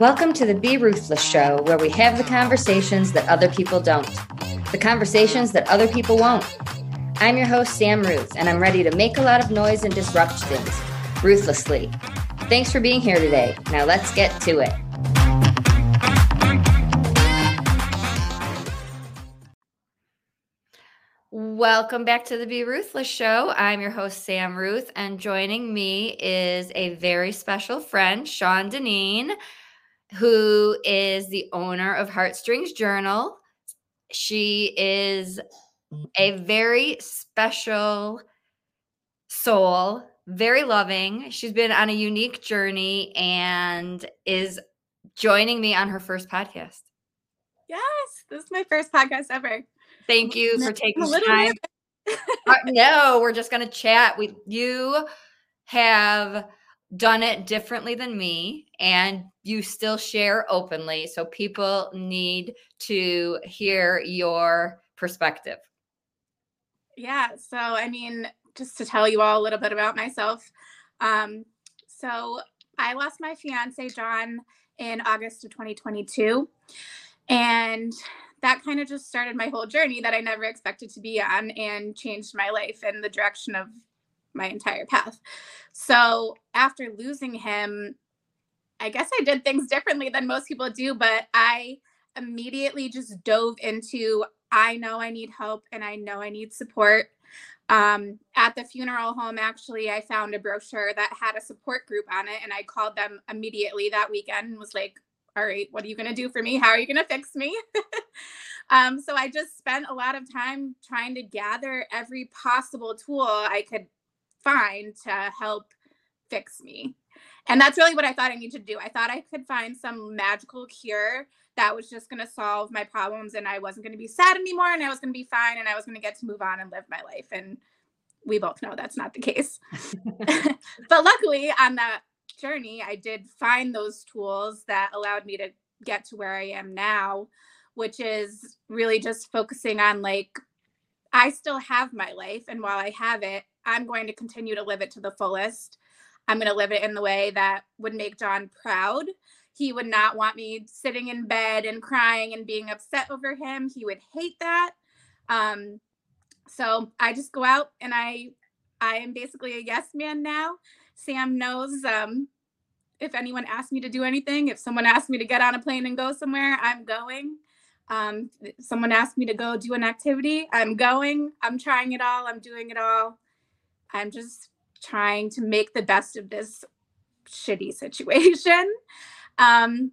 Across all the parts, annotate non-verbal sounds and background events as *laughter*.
Welcome to the Be Ruthless Show, where we have the conversations that other people don't, the conversations that other people won't. I'm your host, Sam Ruth, and I'm ready to make a lot of noise and disrupt things ruthlessly. Thanks for being here today. Now let's get to it. Welcome back to the Be Ruthless Show. I'm your host, Sam Ruth, and joining me is a very special friend, Shawn Dinneen who is the owner of Heartstrings Journal. She is a very special soul, very loving. She's been on a unique journey and is joining me on her first podcast. Yes, this is my first podcast ever. Thank you for *laughs* taking the time. uh, no, we're just going to chat. We you have done it differently than me and you still share openly so people need to hear your perspective. Yeah so i mean just to tell you all a little bit about myself um, so i lost my fiance john in august of 2022 and that kind of just started my whole journey that i never expected to be on and changed my life in the direction of my entire path. So after losing him, I guess I did things differently than most people do, but I immediately just dove into I know I need help and I know I need support. Um, at the funeral home, actually, I found a brochure that had a support group on it, and I called them immediately that weekend and was like, All right, what are you going to do for me? How are you going to fix me? *laughs* um, so I just spent a lot of time trying to gather every possible tool I could find to help fix me. And that's really what I thought I needed to do. I thought I could find some magical cure that was just going to solve my problems and I wasn't going to be sad anymore and I was going to be fine and I was going to get to move on and live my life. And we both know that's not the case. *laughs* but luckily, on that journey, I did find those tools that allowed me to get to where I am now, which is really just focusing on like, I still have my life. And while I have it, I'm going to continue to live it to the fullest. I'm going to live it in the way that would make John proud. He would not want me sitting in bed and crying and being upset over him. He would hate that. Um, so I just go out and I I am basically a yes man now. Sam knows um, if anyone asks me to do anything, if someone asks me to get on a plane and go somewhere, I'm going. Um, someone asked me to go do an activity, I'm going. I'm trying it all. I'm doing it all. I'm just trying to make the best of this shitty situation. *laughs* Um,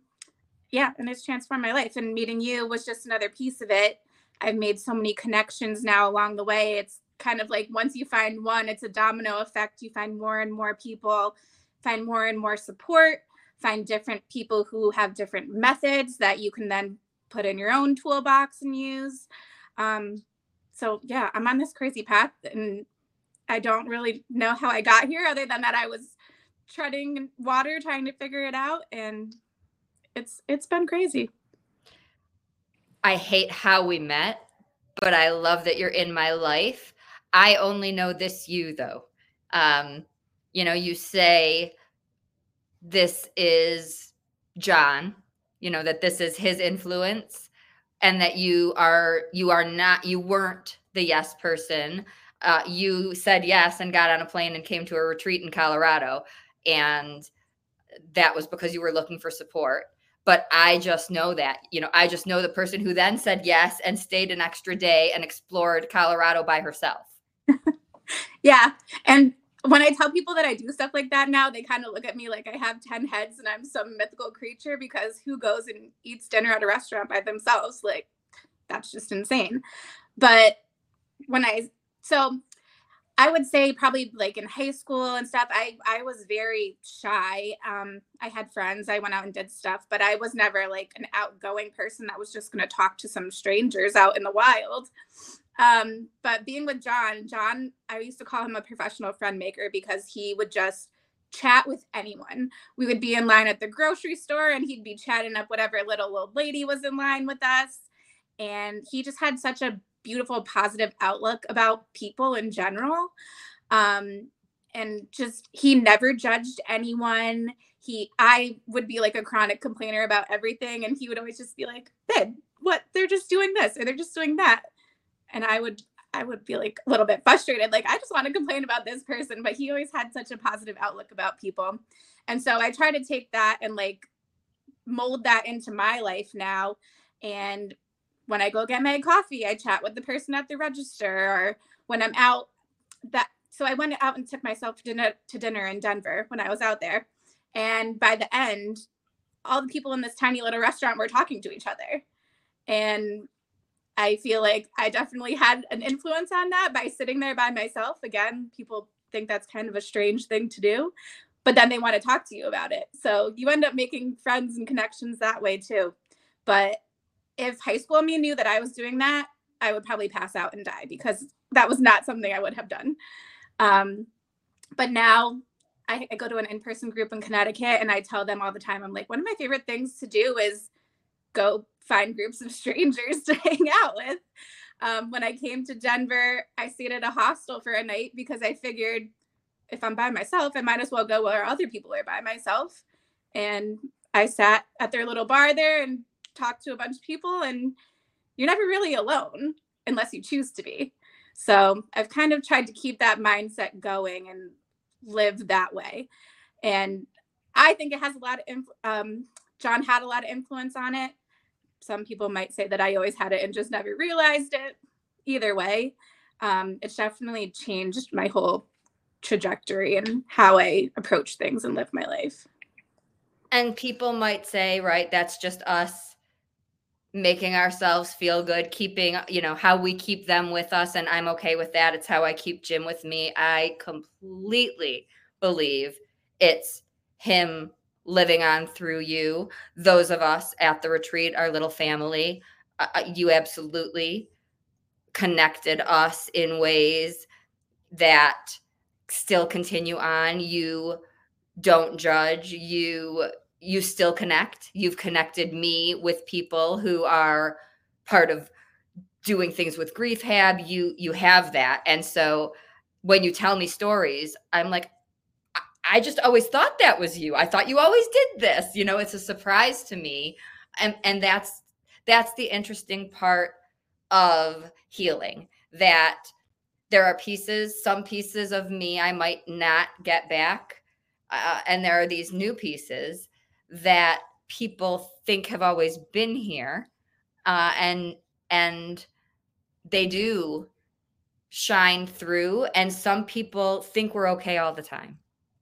yeah, and it's transformed my life. And meeting you was just another piece of it. I've made so many connections now along the way. It's kind of like once you find one, it's a domino effect. You find more and more people, find more and more support, find different people who have different methods that you can then put in your own toolbox and use. Um, so yeah, I'm on this crazy path and I don't really know how I got here other than that I was treading water trying to figure it out and it's it's been crazy. I hate how we met, but I love that you're in my life. I only know this you though. Um you know, you say this is John, you know that this is his influence and that you are you are not you weren't the yes person uh, you said yes and got on a plane and came to a retreat in Colorado. And that was because you were looking for support. But I just know that, you know, I just know the person who then said yes and stayed an extra day and explored Colorado by herself. *laughs* yeah. And when I tell people that I do stuff like that now, they kind of look at me like I have 10 heads and I'm some mythical creature because who goes and eats dinner at a restaurant by themselves? Like, that's just insane. But when I so I would say probably like in high school and stuff, I I was very shy. Um, I had friends, I went out and did stuff, but I was never like an outgoing person that was just going to talk to some strangers out in the wild. Um, but being with John, John, I used to call him a professional friend maker because he would just chat with anyone. We would be in line at the grocery store and he'd be chatting up whatever little old lady was in line with us. And he just had such a beautiful, positive outlook about people in general. Um, and just he never judged anyone. He I would be like a chronic complainer about everything and he would always just be like, "Babe, what? They're just doing this or they're just doing that." And I would I would be like a little bit frustrated. Like, I just want to complain about this person, but he always had such a positive outlook about people. And so I try to take that and like mold that into my life now. And when I go get my coffee, I chat with the person at the register, or when I'm out, that so I went out and took myself to dinner to dinner in Denver when I was out there. And by the end, all the people in this tiny little restaurant were talking to each other. And I feel like I definitely had an influence on that by sitting there by myself. Again, people think that's kind of a strange thing to do, but then they want to talk to you about it. So you end up making friends and connections that way too. But if high school me knew that I was doing that, I would probably pass out and die because that was not something I would have done. Um, but now I, I go to an in person group in Connecticut and I tell them all the time, I'm like, one of my favorite things to do is go find groups of strangers *laughs* to hang out with. Um, when I came to Denver, I stayed at a hostel for a night because I figured if I'm by myself, I might as well go where other people are by myself. And I sat at their little bar there and talked to a bunch of people, and you're never really alone unless you choose to be. So I've kind of tried to keep that mindset going and live that way. And I think it has a lot of, um, John had a lot of influence on it some people might say that I always had it and just never realized it. Either way, um, it's definitely changed my whole trajectory and how I approach things and live my life. And people might say, right, that's just us making ourselves feel good, keeping, you know, how we keep them with us. And I'm okay with that. It's how I keep Jim with me. I completely believe it's him living on through you. Those of us at the retreat, our little family, uh, uh, you absolutely connected us in ways that still continue on. You don't judge. You you still connect. You've connected me with people who are part of doing things with Griefhab you you have that and so when you tell me stories i'm like I just always thought that was you. I thought you always did this. You know, it's a surprise to me. And and that's that's the interesting part of healing that there are pieces, some pieces of me I might not get back. Uh, and there are these new pieces that people think have always been here. Uh, and and they do shine through and some people think we're okay all the time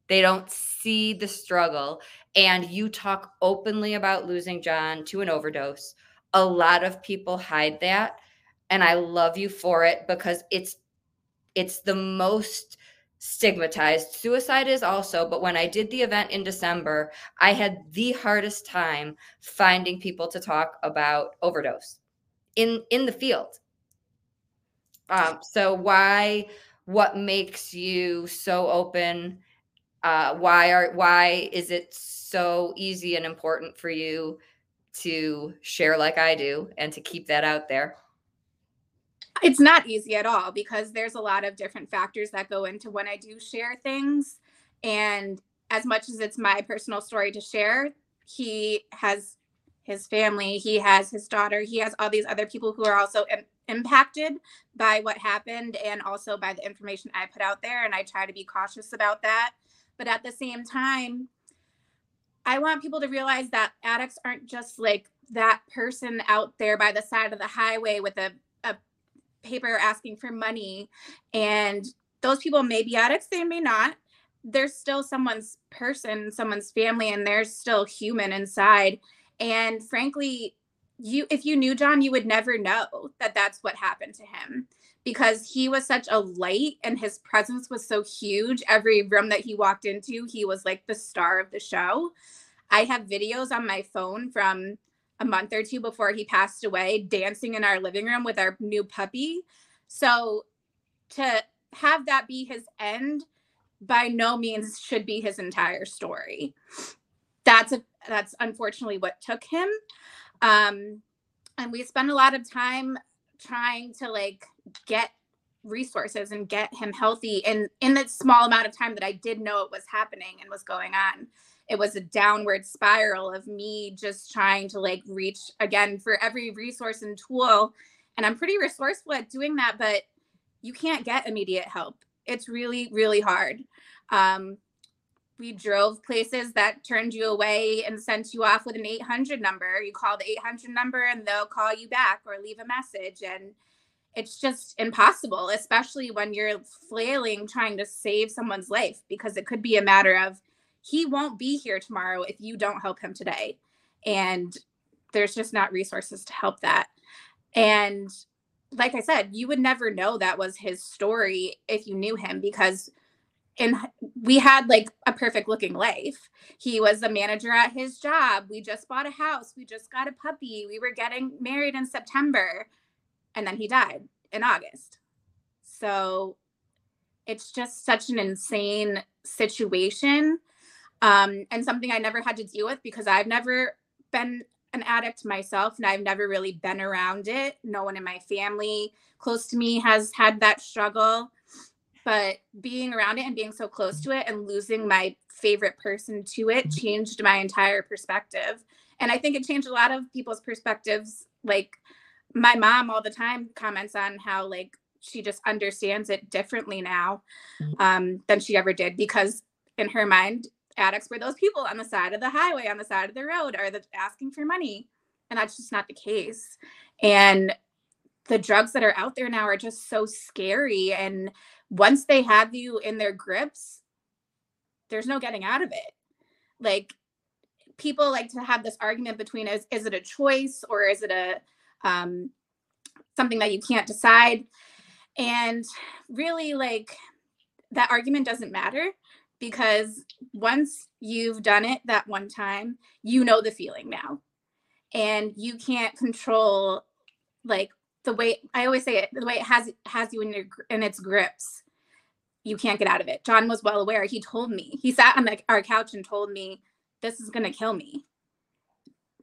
they don't see the struggle. And you talk openly about losing John to an overdose. A lot of people hide that. And I love you for it because it's it's the most stigmatized. Suicide is also, but when I did the event in December, I had the hardest time finding people to talk about overdose in in the field. Um, so why what makes you so open uh, why are why is it so easy and important for you to share like I do and to keep that out there? It's not easy at all because there's a lot of different factors that go into when I do share things. And as much as it's my personal story to share, he has his family, he has his daughter, he has all these other people who are also Im- impacted by what happened and also by the information I put out there. And I try to be cautious about that but at the same time, I want people to realize that addicts aren't just like that person out there by the side of the highway with a, a paper asking for money. And those people may be addicts, they may not. They're still someone's person, someone's family, and they're still human inside. And frankly, you if you knew John, you would never know that that's what happened to him because he was such a light and his presence was so huge. Every room that he walked into, he was like the star of the show. I have videos on my phone from a month or two before he passed away dancing in our living room with our new puppy. So to have that be his end by no means should be his entire story. That's a that's unfortunately what took him. Um and we spent a lot of time trying to like get resources and get him healthy and in that small amount of time that I did know it was happening and was going on. It was a downward spiral of me just trying to like reach again for every resource and tool. And I'm pretty resourceful at doing that but you can't get immediate help. It's really really hard. Um, we drove places that turned you away and sent you off with an 800 number. You call the 800 number and they'll call you back or leave a message and it's just impossible especially when you're flailing trying to save someone's life because it could be a matter of he won't be here tomorrow if you don't help him today. And there's just not resources to help that. And like i said you would never know that was his story if you knew him because and we had like a perfect looking life. He was a manager at his job. We just bought a house. We just got a puppy. We were getting married in September. And then he died in August. So it's just such an insane situation um, and something I never had to deal with because I've never been an addict myself and I've never really been around it. No one in my family close to me has had that struggle but being around it and being so close to it and losing my favorite person to it changed my entire perspective. And i think it changed a lot of people's perspectives. Like my mom all the time comments on how like she just understands it differently now mm. um, than she ever did because in her mind addicts were those people on the side of the highway on the side of the road are the asking for money. And that's just not the case. And the drugs that are out there now are just so scary and once they have you in their grips, there's no getting out of it. Like people like to have this argument between is is it a choice or is it a um, something that you can't decide? And really, like that argument doesn't matter because once you've done it that one time, you know the feeling now, and you can't control like the way I always say it, the way it has has you in your in its grips, you can't get out of it. John was well aware. He told me. He sat on the, our couch and told me, "This is going to kill me,"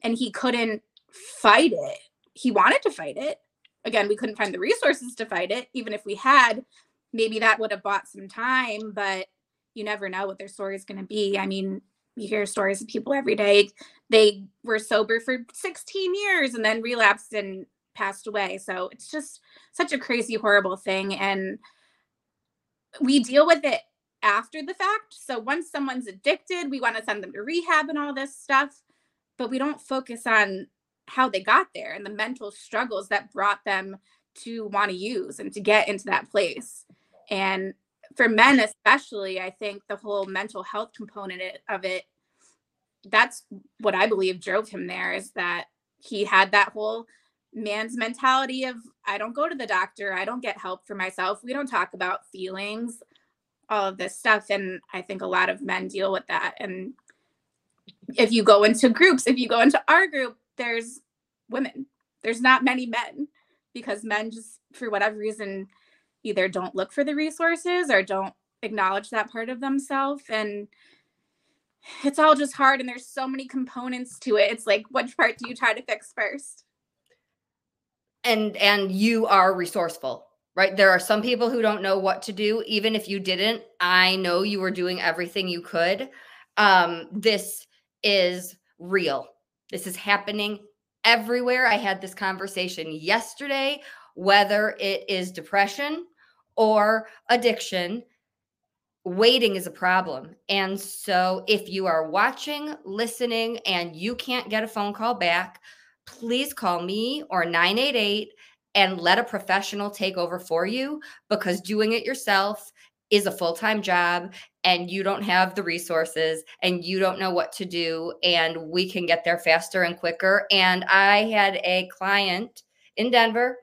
and he couldn't fight it. He wanted to fight it. Again, we couldn't find the resources to fight it. Even if we had, maybe that would have bought some time. But you never know what their story is going to be. I mean, you hear stories of people every day. They were sober for 16 years and then relapsed and passed away. So it's just such a crazy, horrible thing. And we deal with it after the fact. So once someone's addicted, we want to send them to rehab and all this stuff, but we don't focus on how they got there and the mental struggles that brought them to want to use and to get into that place. And for men especially, I think the whole mental health component of it that's what I believe drove him there is that he had that whole man's mentality of I don't go to the doctor, I don't get help for myself. We don't talk about feelings, all of this stuff and I think a lot of men deal with that and if you go into groups, if you go into our group, there's women. There's not many men because men just for whatever reason either don't look for the resources or don't acknowledge that part of themselves and it's all just hard and there's so many components to it. It's like which part do you try to fix first? And and you are resourceful right? There are some people who don't know what to do even if you didn't i know you were doing everything you could. Um this is real. This is happening everywhere. I had this conversation yesterday whether it is depression or addiction waiting is a problem. And so if you are watching listening and you can't get a phone call back please call me or 988 and let a professional take over for you because doing it yourself is a full time job and you don't have the resources and you don't know what to do. And we can get there faster and quicker. And I had a client in Denver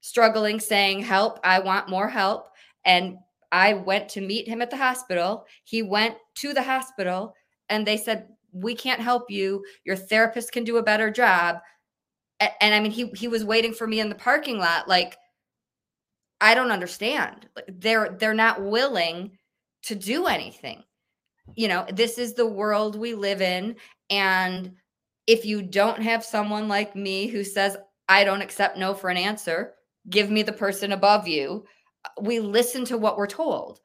struggling, saying, Help, I want more help. And I went to meet him at the hospital. He went to the hospital and they said, we can't help you. Your therapist can do a better job. And, and I mean, he he was waiting for me in the parking lot. Like, I don't understand. They're they're not willing to do anything. You know, this is the world we live in. And if you don't have someone like me who says, I don't accept no for an answer, give me the person above you. Uh, we listen to what we're told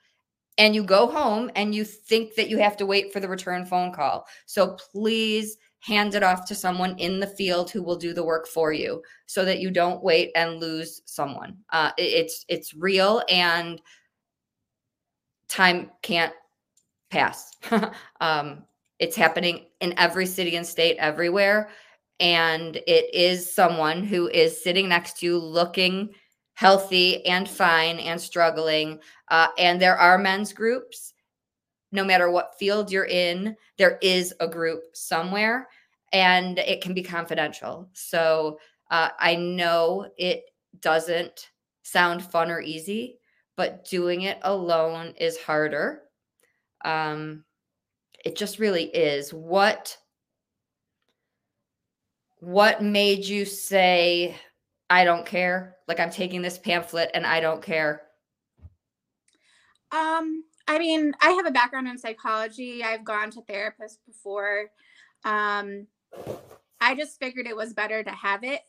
and you go home and you think that you have to wait for the return phone call. So please hand it off to someone in the field who will do the work for you so that you don't wait and lose someone. Uh, it's it's real and time can't pass. *laughs* um, it's happening in every city and state everywhere. And it is someone who is sitting next to you looking healthy and fine and struggling. Uh, and there are men's groups. No matter what field you're in, there is a group somewhere and it can be confidential. So uh, I know it doesn't sound fun or easy, but doing it alone is harder. Um, it just really is. What what made you say I don't care. Like I'm taking this pamphlet and I don't care. Um, I mean, I have a background in psychology. I've gone to therapists before. Um, I just figured it was better to have it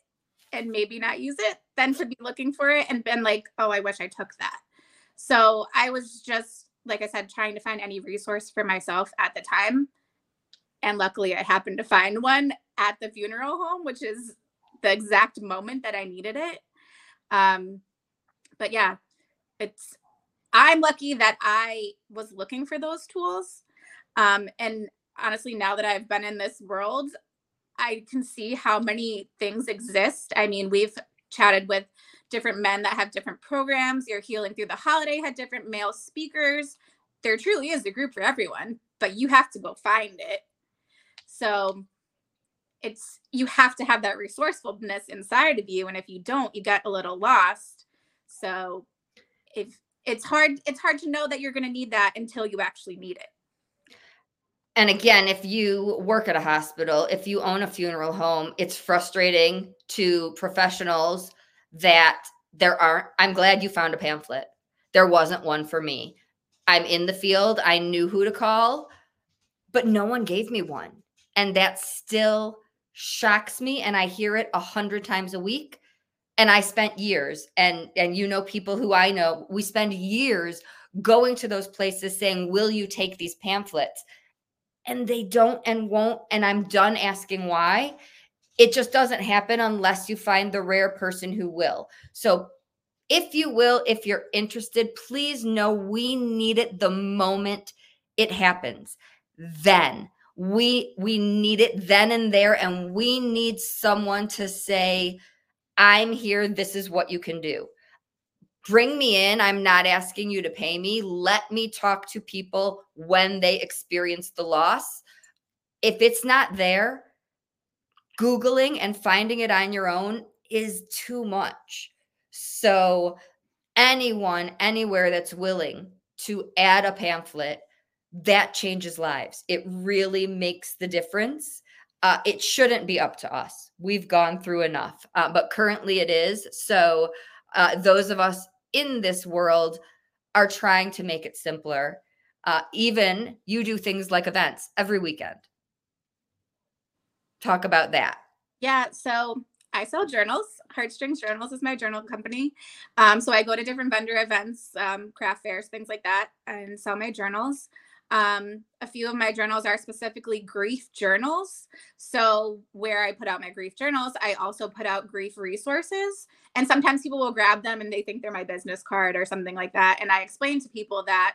and maybe not use it than to be looking for it and been like, oh, I wish I took that. So I was just, like I said, trying to find any resource for myself at the time. And luckily, I happened to find one at the funeral home, which is the exact moment that I needed it. Um, but yeah, it's I'm lucky that I was looking for those tools. Um, and honestly, now that I've been in this world, I can see how many things exist. I mean, we've chatted with different men that have different programs. Your Healing Through the Holiday had different male speakers. There truly is a group for everyone, but you have to go find it. So it's you have to have that resourcefulness inside of you and if you don't you get a little lost. So if it's hard it's hard to know that you're going to need that until you actually need it. And again if you work at a hospital if you own a funeral home it's frustrating to professionals that there aren't i'm glad you found a pamphlet. There wasn't one for me. I'm in the field. I knew who to call but no one gave me one. And that's still shocks me and I hear it a hundred times a week. And I spent years and and you know people who I know, we spend years going to those places saying, Will you take these pamphlets? And they don't and won't. And I'm done asking why. It just doesn't happen unless you find the rare person who will. So if you will, if you're interested, please know we need it the moment it happens. Then we we need it then and there and we need someone to say i'm here this is what you can do. Bring me in i'm not asking you to pay me. Let me talk to people when they experience the loss. If it's not there googling and finding it on your own is too much. So anyone anywhere that's willing to add a pamphlet that changes lives. It really makes the difference. Uh, it shouldn't be up to us. We've gone through enough, uh, but currently it is. So, uh, those of us in this world are trying to make it simpler. Uh, even you do things like events every weekend. Talk about that. Yeah. So, I sell journals. Heartstrings Journals is my journal company. Um, so I go to different vendor events, um, craft fairs, things like that, and sell my journals. Um, a few of my journals are specifically grief journals. So, where I put out my grief journals, I also put out grief resources. And sometimes people will grab them and they think they're my business card or something like that. And I explain to people that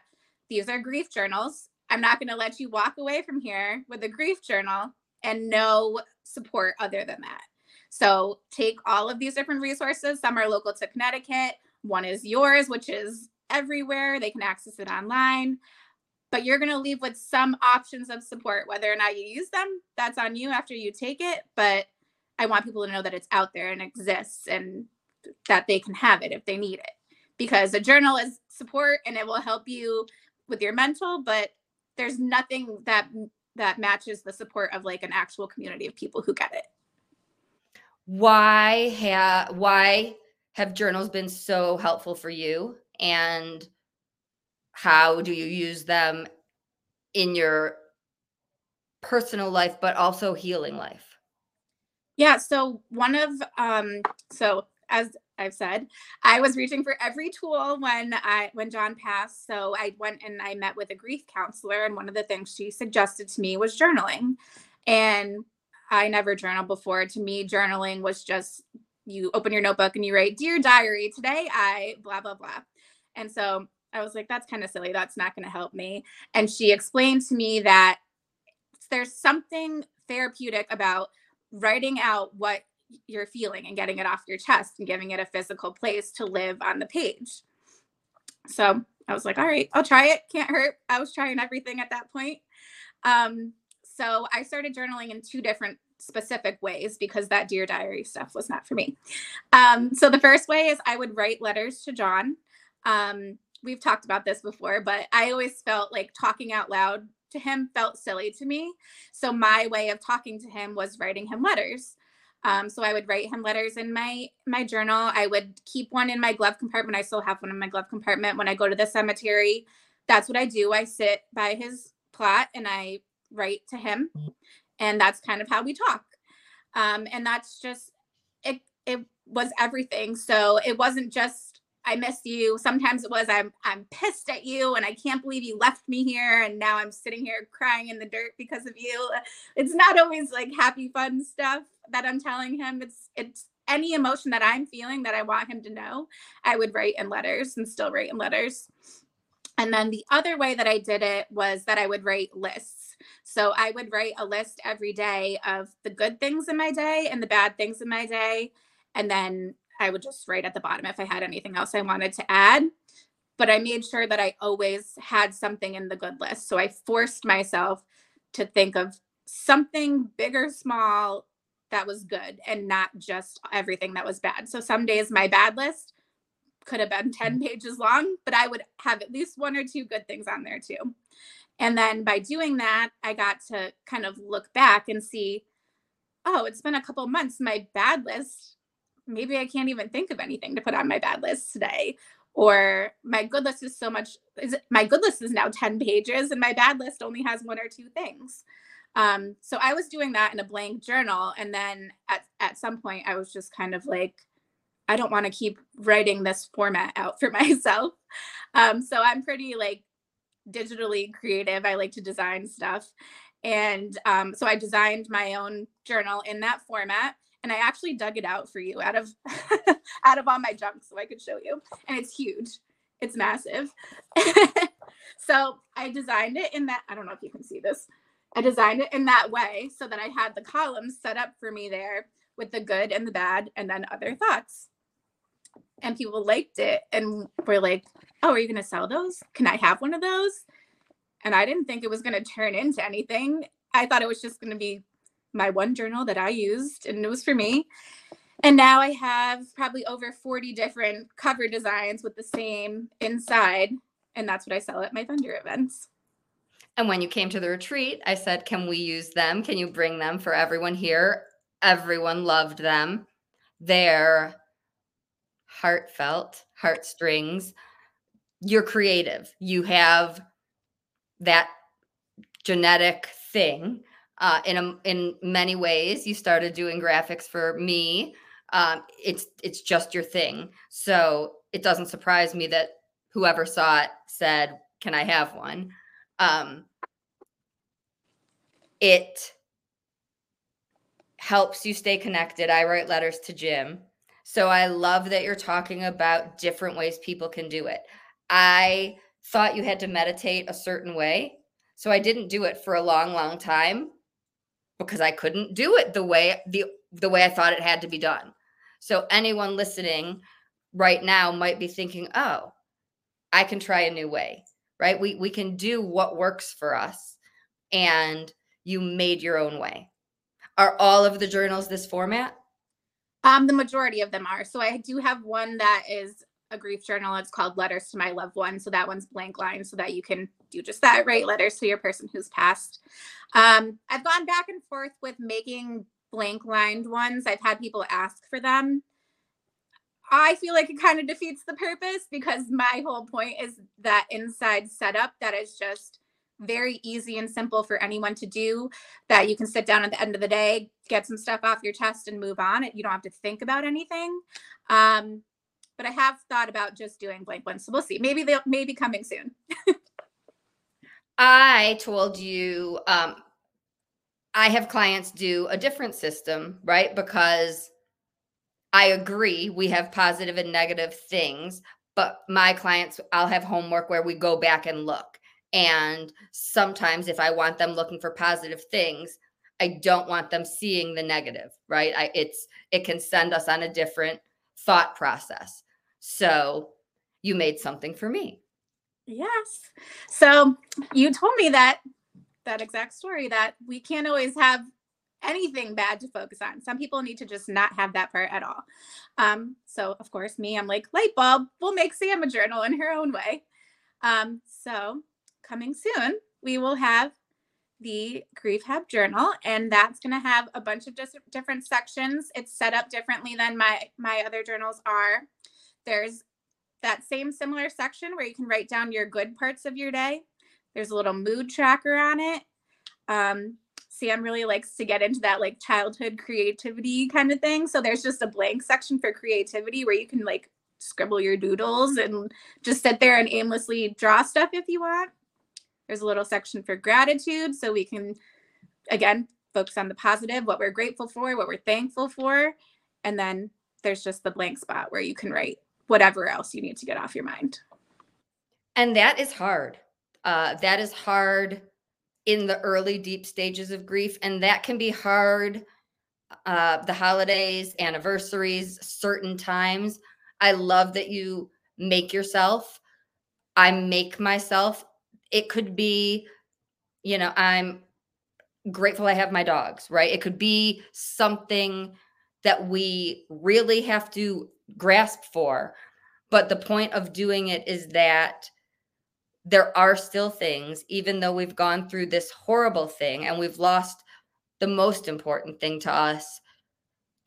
these are grief journals. I'm not going to let you walk away from here with a grief journal and no support other than that. So, take all of these different resources. Some are local to Connecticut, one is yours, which is everywhere. They can access it online but you're going to leave with some options of support whether or not you use them that's on you after you take it but i want people to know that it's out there and exists and that they can have it if they need it. Because a journal is support and it will help you with your mental but there's nothing that that matches the support of like an actual community of people who get it. Why have why have journals been so helpful for you? And how do you use them in your personal life but also healing life yeah so one of um so as I've said. I was reaching for every tool when I when John passed. So I went and I met with a grief counselor and one of the things she suggested to me was journaling. And I never journaled before. To me, journaling was just you open your notebook and you write, Dear diary, today I blah, blah, blah. And so I was like, that's kind of silly. That's not going to help me. And she explained to me that there's something therapeutic about writing out what you're feeling and getting it off your chest and giving it a physical place to live on the page. So I was like, all right, I'll try it. Can't hurt. I was trying everything at that point. Um, so I started journaling in two different specific ways because that Dear Diary stuff was not for me. Um, so the first way is I would write letters to John. Um, we've talked about this before, but I always felt like talking out loud to him felt silly to me. So my way of talking to him was writing him letters. Um, so I would write him letters in my my journal. I would keep one in my glove compartment. I still have one in my glove compartment. When I go to the cemetery, that's what I do. I sit by his plot and I write to him, and that's kind of how we talk. Um, and that's just it. It was everything. So it wasn't just I miss you. Sometimes it was I'm I'm pissed at you and I can't believe you left me here and now I'm sitting here crying in the dirt because of you. It's not always like happy fun stuff that I'm telling him. It's it's any emotion that I'm feeling that I want him to know, I would write in letters and still write in letters. And then the other way that I did it was that I would write lists. So I would write a list every day of the good things in my day and the bad things in my day. And then I would just write at the bottom if I had anything else I wanted to add. But I made sure that I always had something in the good list. So I forced myself to think of something big or small that was good and not just everything that was bad. So some days my bad list could have been 10 mm. pages long, but I would have at least one or two good things on there too. And then by doing that, I got to kind of look back and see, oh, it's been a couple months. My bad list maybe I can't even think of anything to put on my bad list today. Or my good list is so much is my good list is now 10 pages and my bad list only has one or two things. Um, so I was doing that in a blank journal. And then at, at some point I was just kind of like, I don't want to keep writing this format out for *laughs* myself. Um, so I'm pretty like digitally creative. I like to design stuff. And um, so I designed my own journal in that format and I actually dug it out for you out of *laughs* out of all my junk so I could show you. And it's huge. It's massive. *laughs* so I designed it in that I don't know if you can see this. I designed it in that way so that I had the columns set up for me there with the good and the bad and then other thoughts. And people liked it and were like, "Oh, are you going to sell those? Can I have one of those?" And I didn't think it was going to turn into anything. I thought it was just going to be my one journal that I used, and it was for me. And now I have probably over 40 different cover designs with the same inside. And that's what I sell at my vendor events. And when you came to the retreat, I said, Can we use them? Can you bring them for everyone here? Everyone loved them. They're heartfelt, heartstrings. You're creative. You have that genetic thing uh, in a, in many ways. You started doing graphics for me. Um, it's it's just your thing, so it doesn't surprise me that whoever saw it said, "Can I have one?" Um, it helps you stay connected. I write letters to Jim. So I love that you're talking about different ways people can do it. I thought you had to meditate a certain way. So I didn't do it for a long, long time because I couldn't do it the way the the way I thought it had to be done. So anyone listening right now might be thinking, "Oh, I can try a new way." Right? We we can do what works for us and you made your own way. Are all of the journals this format? Um the majority of them are. So I do have one that is a grief journal. It's called Letters to My Loved One. So that one's blank line so that you can do just that, write letters to your person who's passed. Um, I've gone back and forth with making blank lined ones. I've had people ask for them. I feel like it kind of defeats the purpose because my whole point is that inside setup that is just very easy and simple for anyone to do that you can sit down at the end of the day, get some stuff off your chest and move on. You don't have to think about anything. Um, but I have thought about just doing blank ones. So we'll see. Maybe they'll maybe coming soon. *laughs* I told you um, I have clients do a different system, right? Because I agree we have positive and negative things, but my clients, I'll have homework where we go back and look. And sometimes if I want them looking for positive things, I don't want them seeing the negative, right? I it's it can send us on a different thought process. So you made something for me. Yes. So you told me that that exact story that we can't always have anything bad to focus on. Some people need to just not have that part at all. Um, so of course, me, I'm like light bulb. We'll make Sam a journal in her own way. Um, so coming soon, we will have the Griefhab Journal, and that's going to have a bunch of just different sections. It's set up differently than my my other journals are. There's that same similar section where you can write down your good parts of your day. There's a little mood tracker on it. Um, Sam really likes to get into that like childhood creativity kind of thing. So there's just a blank section for creativity where you can like scribble your doodles and just sit there and aimlessly draw stuff if you want. There's a little section for gratitude so we can again focus on the positive, what we're grateful for, what we're thankful for, and then there's just the blank spot where you can write whatever else you need to get off your mind. And that is hard. Uh, that is hard in the early deep stages of grief and that can be hard uh, the holidays anniversaries certain times i love that you make yourself i make myself it could be you know i'm grateful i have my dogs right it could be something that we really have to grasp for but the point of doing it is that there are still things, even though we've gone through this horrible thing and we've lost the most important thing to us.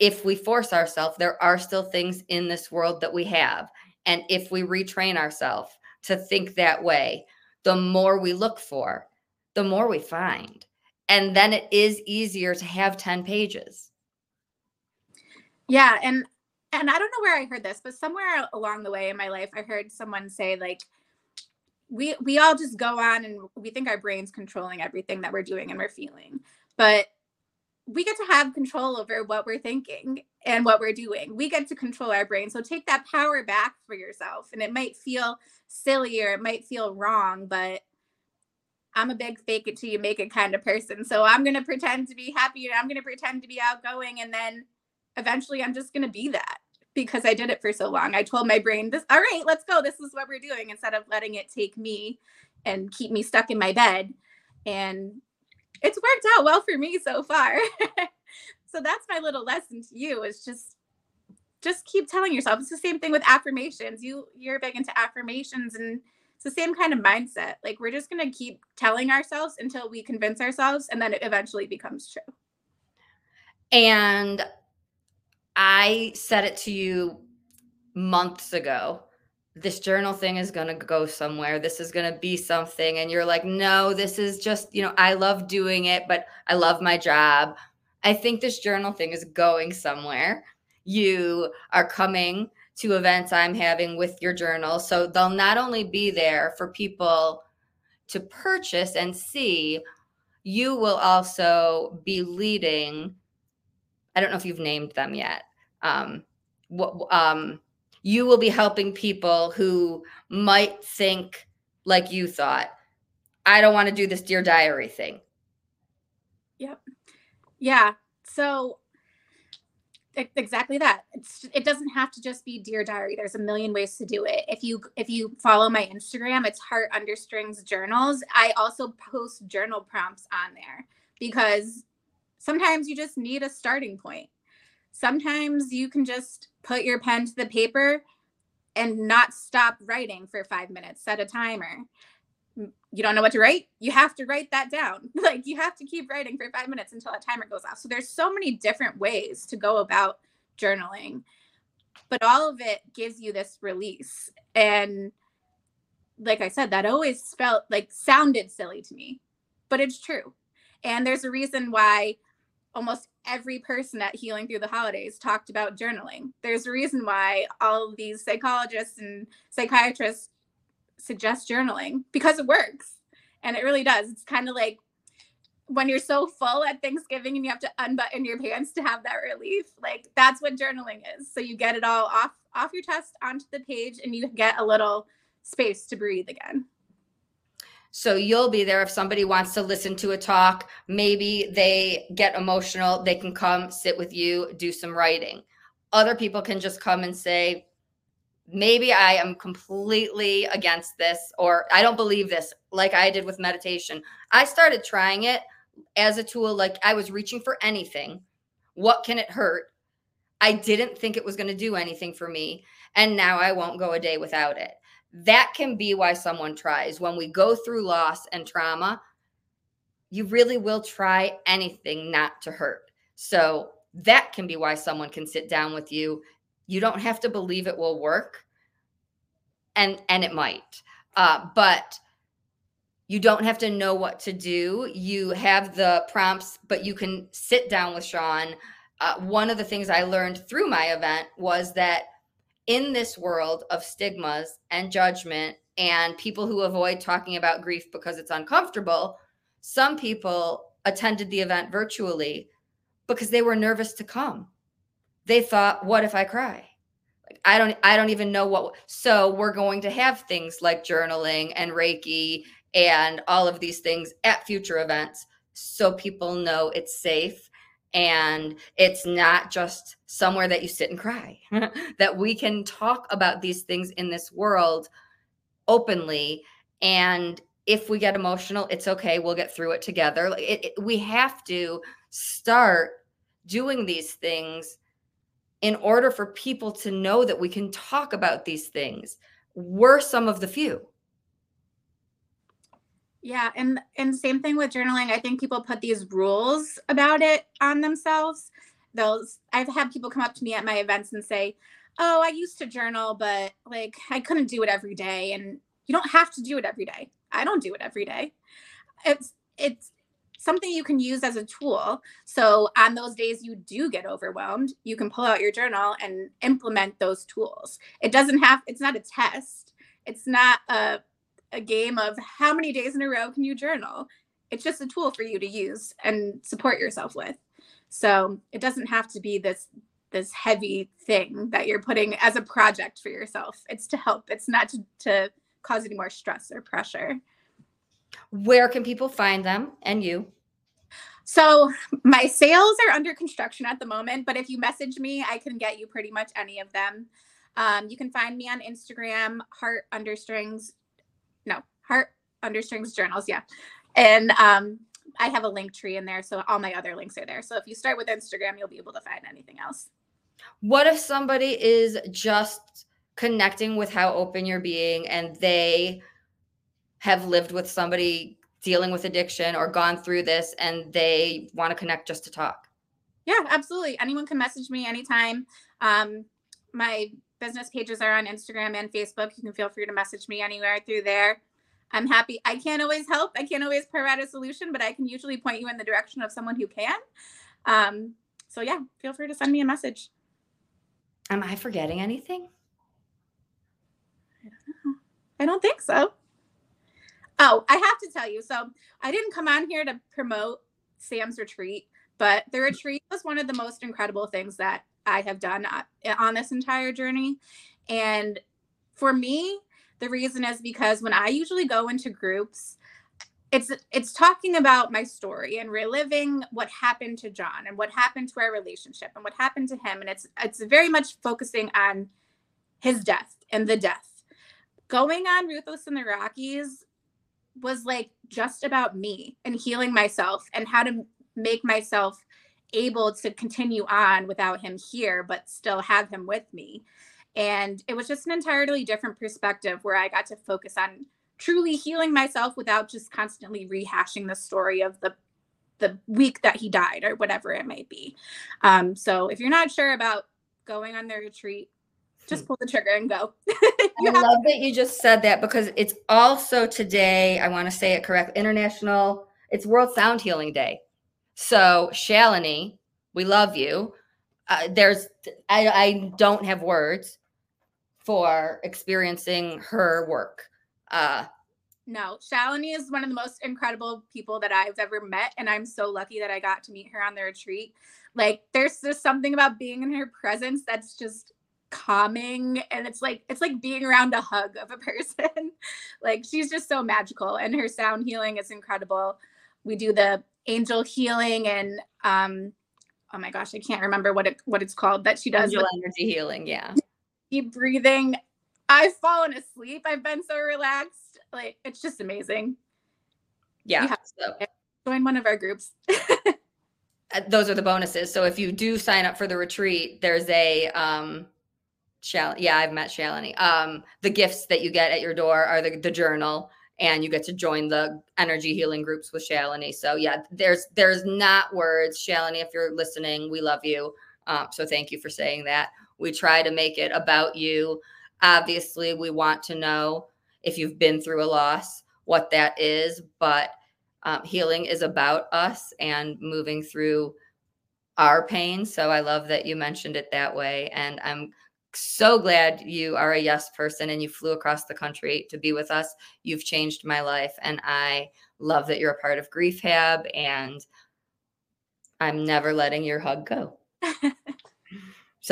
If we force ourselves, there are still things in this world that we have. And if we retrain ourselves to think that way, the more we look for, the more we find. And then it is easier to have 10 pages. Yeah. And and I don't know where I heard this, but somewhere along the way in my life, I heard someone say, like, we we all just go on and we think our brain's controlling everything that we're doing and we're feeling but we get to have control over what we're thinking and what we're doing. We get to control our brain so take that power back for yourself and it might feel silly or it might feel wrong but i'm a big fake it till you make it kind of person so i'm going to pretend to be happy and i'm going to pretend to be outgoing and then eventually i'm just going to be that because I did it for so long. I told my brain, "This, all right, let's go. This is what we're doing," instead of letting it take me and keep me stuck in my bed. And it's worked out well for me so far. *laughs* so that's my little lesson to you: is just just keep telling yourself. It's the same thing with affirmations. You you're big into affirmations and it's the same kind of mindset. Like we're just gonna keep telling ourselves until we convince ourselves, and then it eventually becomes true. And I said it to you months ago. This journal thing is going to go somewhere. This is going to be something. And you're like, no, this is just, you know, I love doing it, but I love my job. I think this journal thing is going somewhere. You are coming to events I'm having with your journal. So they'll not only be there for people to purchase and see, you will also be leading I don't know if you've named them yet. Um, what um, you will be helping people who might think like you thought. I don't want to do this dear diary thing. Yep. Yeah. So exactly that it's, it doesn't have to just be dear diary there's a million ways to do it if you if you follow my instagram it's heart understrings journals i also post journal prompts on there because sometimes you just need a starting point. Sometimes you can just put your pen to the paper and not stop writing for five minutes, set a timer. Mm, you don't know what to write? You have to write that down. *laughs* Like you have to keep writing for five minutes until that timer goes off. So there's so many different ways to go about journaling, but all of it gives you this release. And like I said, that always felt like sounded silly to me, but it's true. And there's a reason why almost every person at Healing Through the Holidays talked about journaling. There's a reason why all of these psychologists and psychiatrists suggest journaling because it works. And it really does. It's kind of like when you're so full at Thanksgiving and you have to unbutton your pants to have that relief. Like that's what journaling is. So you get it all off off your chest onto the page and you get a little space to breathe again. So you'll be there if somebody wants to listen to a talk, maybe they get emotional, they can come sit with you, do some writing. Other people can just come and say, maybe I am completely against this or I don't believe this, like I did with meditation. I started trying it as a tool, like I was reaching for anything. What can it hurt? I didn't think it was going to do anything for me. And now I won't go a day without it. That can be why someone tries. When we go through loss and trauma, you really will try anything not to hurt. So that can be why someone can sit down with you. You don't have to believe it will work, and and it might, uh, but you don't have to know what to do. You have the prompts, but you can sit down with Shawn. Uh, one of the things I learned through my event was that in this world of stigmas and judgment and people who avoid talking about grief because it's uncomfortable, some people attended the event virtually because they were nervous to come. They thought, what if I cry? Like I don't I don't even know what so we're going to have things like journaling and Reiki and all of these things at future events so people know it's safe and it's not just somewhere that you sit and cry *laughs* that we can talk about these things in this world openly. And if we get emotional it's okay we'll get through it together. It, it, we have to start doing these things in order for people to know that we can talk about these things. We're some of the few yeah, and and same thing with journaling. I think people put these rules about it on themselves. Those I've had people come up to me at my events and say, "Oh, I used to journal, but like I couldn't do it every day." And you don't have to do it every day. I don't do it every day. It's it's something you can use as a tool. So on those days you do get overwhelmed, you can pull out your journal and implement those tools. It doesn't have it's not a test. It's not a a game of how many days in a row can you journal. It's just a tool for you to use and support yourself with. So it doesn't have to be this this heavy thing that you're putting as a project for yourself. It's to help. It's not to, to cause any more stress or pressure. Where can people find them and you? So my sales are under construction at the moment, but if you message me, I can get you pretty much any of them. Um, you can find me on Instagram, heart understrings heart understrings journals. Yeah. And um, I have a Linktree in there. So all my other links are there. So if you start with Instagram, you'll be able to find anything else. What if somebody is just connecting with how open you're being and they have lived with somebody dealing with addiction or gone through this and they want to connect just to talk? Yeah, absolutely. Anyone can message me anytime. Um, my business pages are on Instagram and Facebook. You can feel free to message me anywhere through there. I'm happy. I can't always help. I can't always provide a solution, but I can usually point you in the direction of someone who can. Um, so yeah, feel free to send me a message. Am I forgetting anything? I don't know. I don't think so. Oh, I have to tell you. So I didn't come on here to promote Sam's retreat, but the retreat was one of the most incredible things that I have done uh, on this entire journey. And for me, the reason is because when I usually go into groups, it's it's talking about my story and reliving what happened to John and what happened to our relationship and what happened to him and it's it's very much focusing on his death and the death. Going on Ruthless in the Rockies was like just about me and healing myself and how to make myself able to continue on without him here, but still have him with me. And it was just an entirely different perspective where I got to focus on truly healing myself without just constantly rehashing the story of the the week that he died or whatever it may be. Um, so if you're not sure about going on the retreat, just hmm. pull the trigger and go. *laughs* I love that you just said that because it's also today, I want to say it correct, International, it's World Sound Healing Day. So, Shalini, we love you. Uh, there's, I, I don't have words for experiencing her work. Uh, no, Shalini is one of the most incredible people that I've ever met. And I'm so lucky that I got to meet her on the retreat. Like, there's just something about being in her presence that's just calming and it's like it's like being around a hug of a *laughs* person like she's just so magical and her sound healing is incredible we do the angel healing and um oh my gosh i can't remember what it what it's called that she does angel energy healing yeah deep breathing i've fallen asleep i've been so relaxed like it's just amazing yeah so. join one of our groups *laughs* uh, those are the bonuses so if you do sign up for the retreat there's a um Shal- yeah, I've met Shalini. Um, the gifts that you get at your door are the, the journal, and you get to join the energy healing groups with Shalini. So yeah, there's there's not words, Shalini. If you're listening, we love you. Um, so thank you for saying that. We try to make it about you. Obviously, we want to know if you've been through a loss, what that is, but um, healing is about us and moving through our pain. So I love that you mentioned it that way, and I'm so glad you are a yes person and you flew across the country to be with us. You've changed my life. And I love that you're a part of Griefhab and I'm never letting your hug go. *laughs*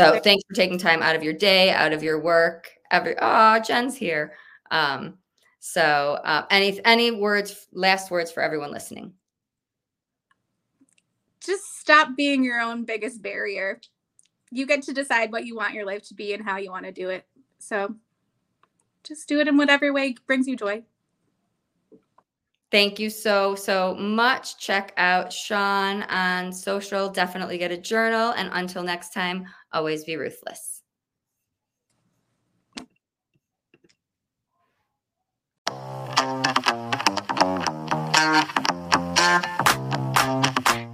so thanks for taking time out of your day, out of your work. Every oh, Jen's here. Um, so uh, any any words, last words for everyone listening? Just stop being your own biggest barrier you get to decide what you want your life to be and how you want to do it. So just do it in whatever way brings you joy. Thank you so, so much. Check out Shawn on social. Definitely get a journal. And until next time, always be ruthless.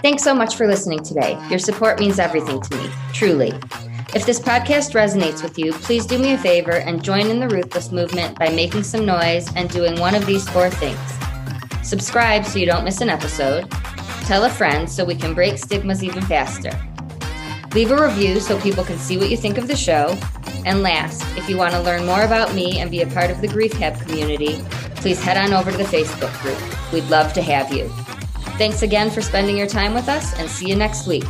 Thanks so much for listening today. Your support means everything to me, truly. If this podcast resonates with you, please do me a favor and join in the Ruthless movement by making some noise and doing one of these four things. Subscribe so you don't miss an episode. Tell a friend so we can break stigmas even faster. Leave a review so people can see what you think of the show. And last, if you want to learn more about me and be a part of the Griefhab community, please head on over to the Facebook group. We'd love to have you. Thanks again for spending your time with us and see you next week.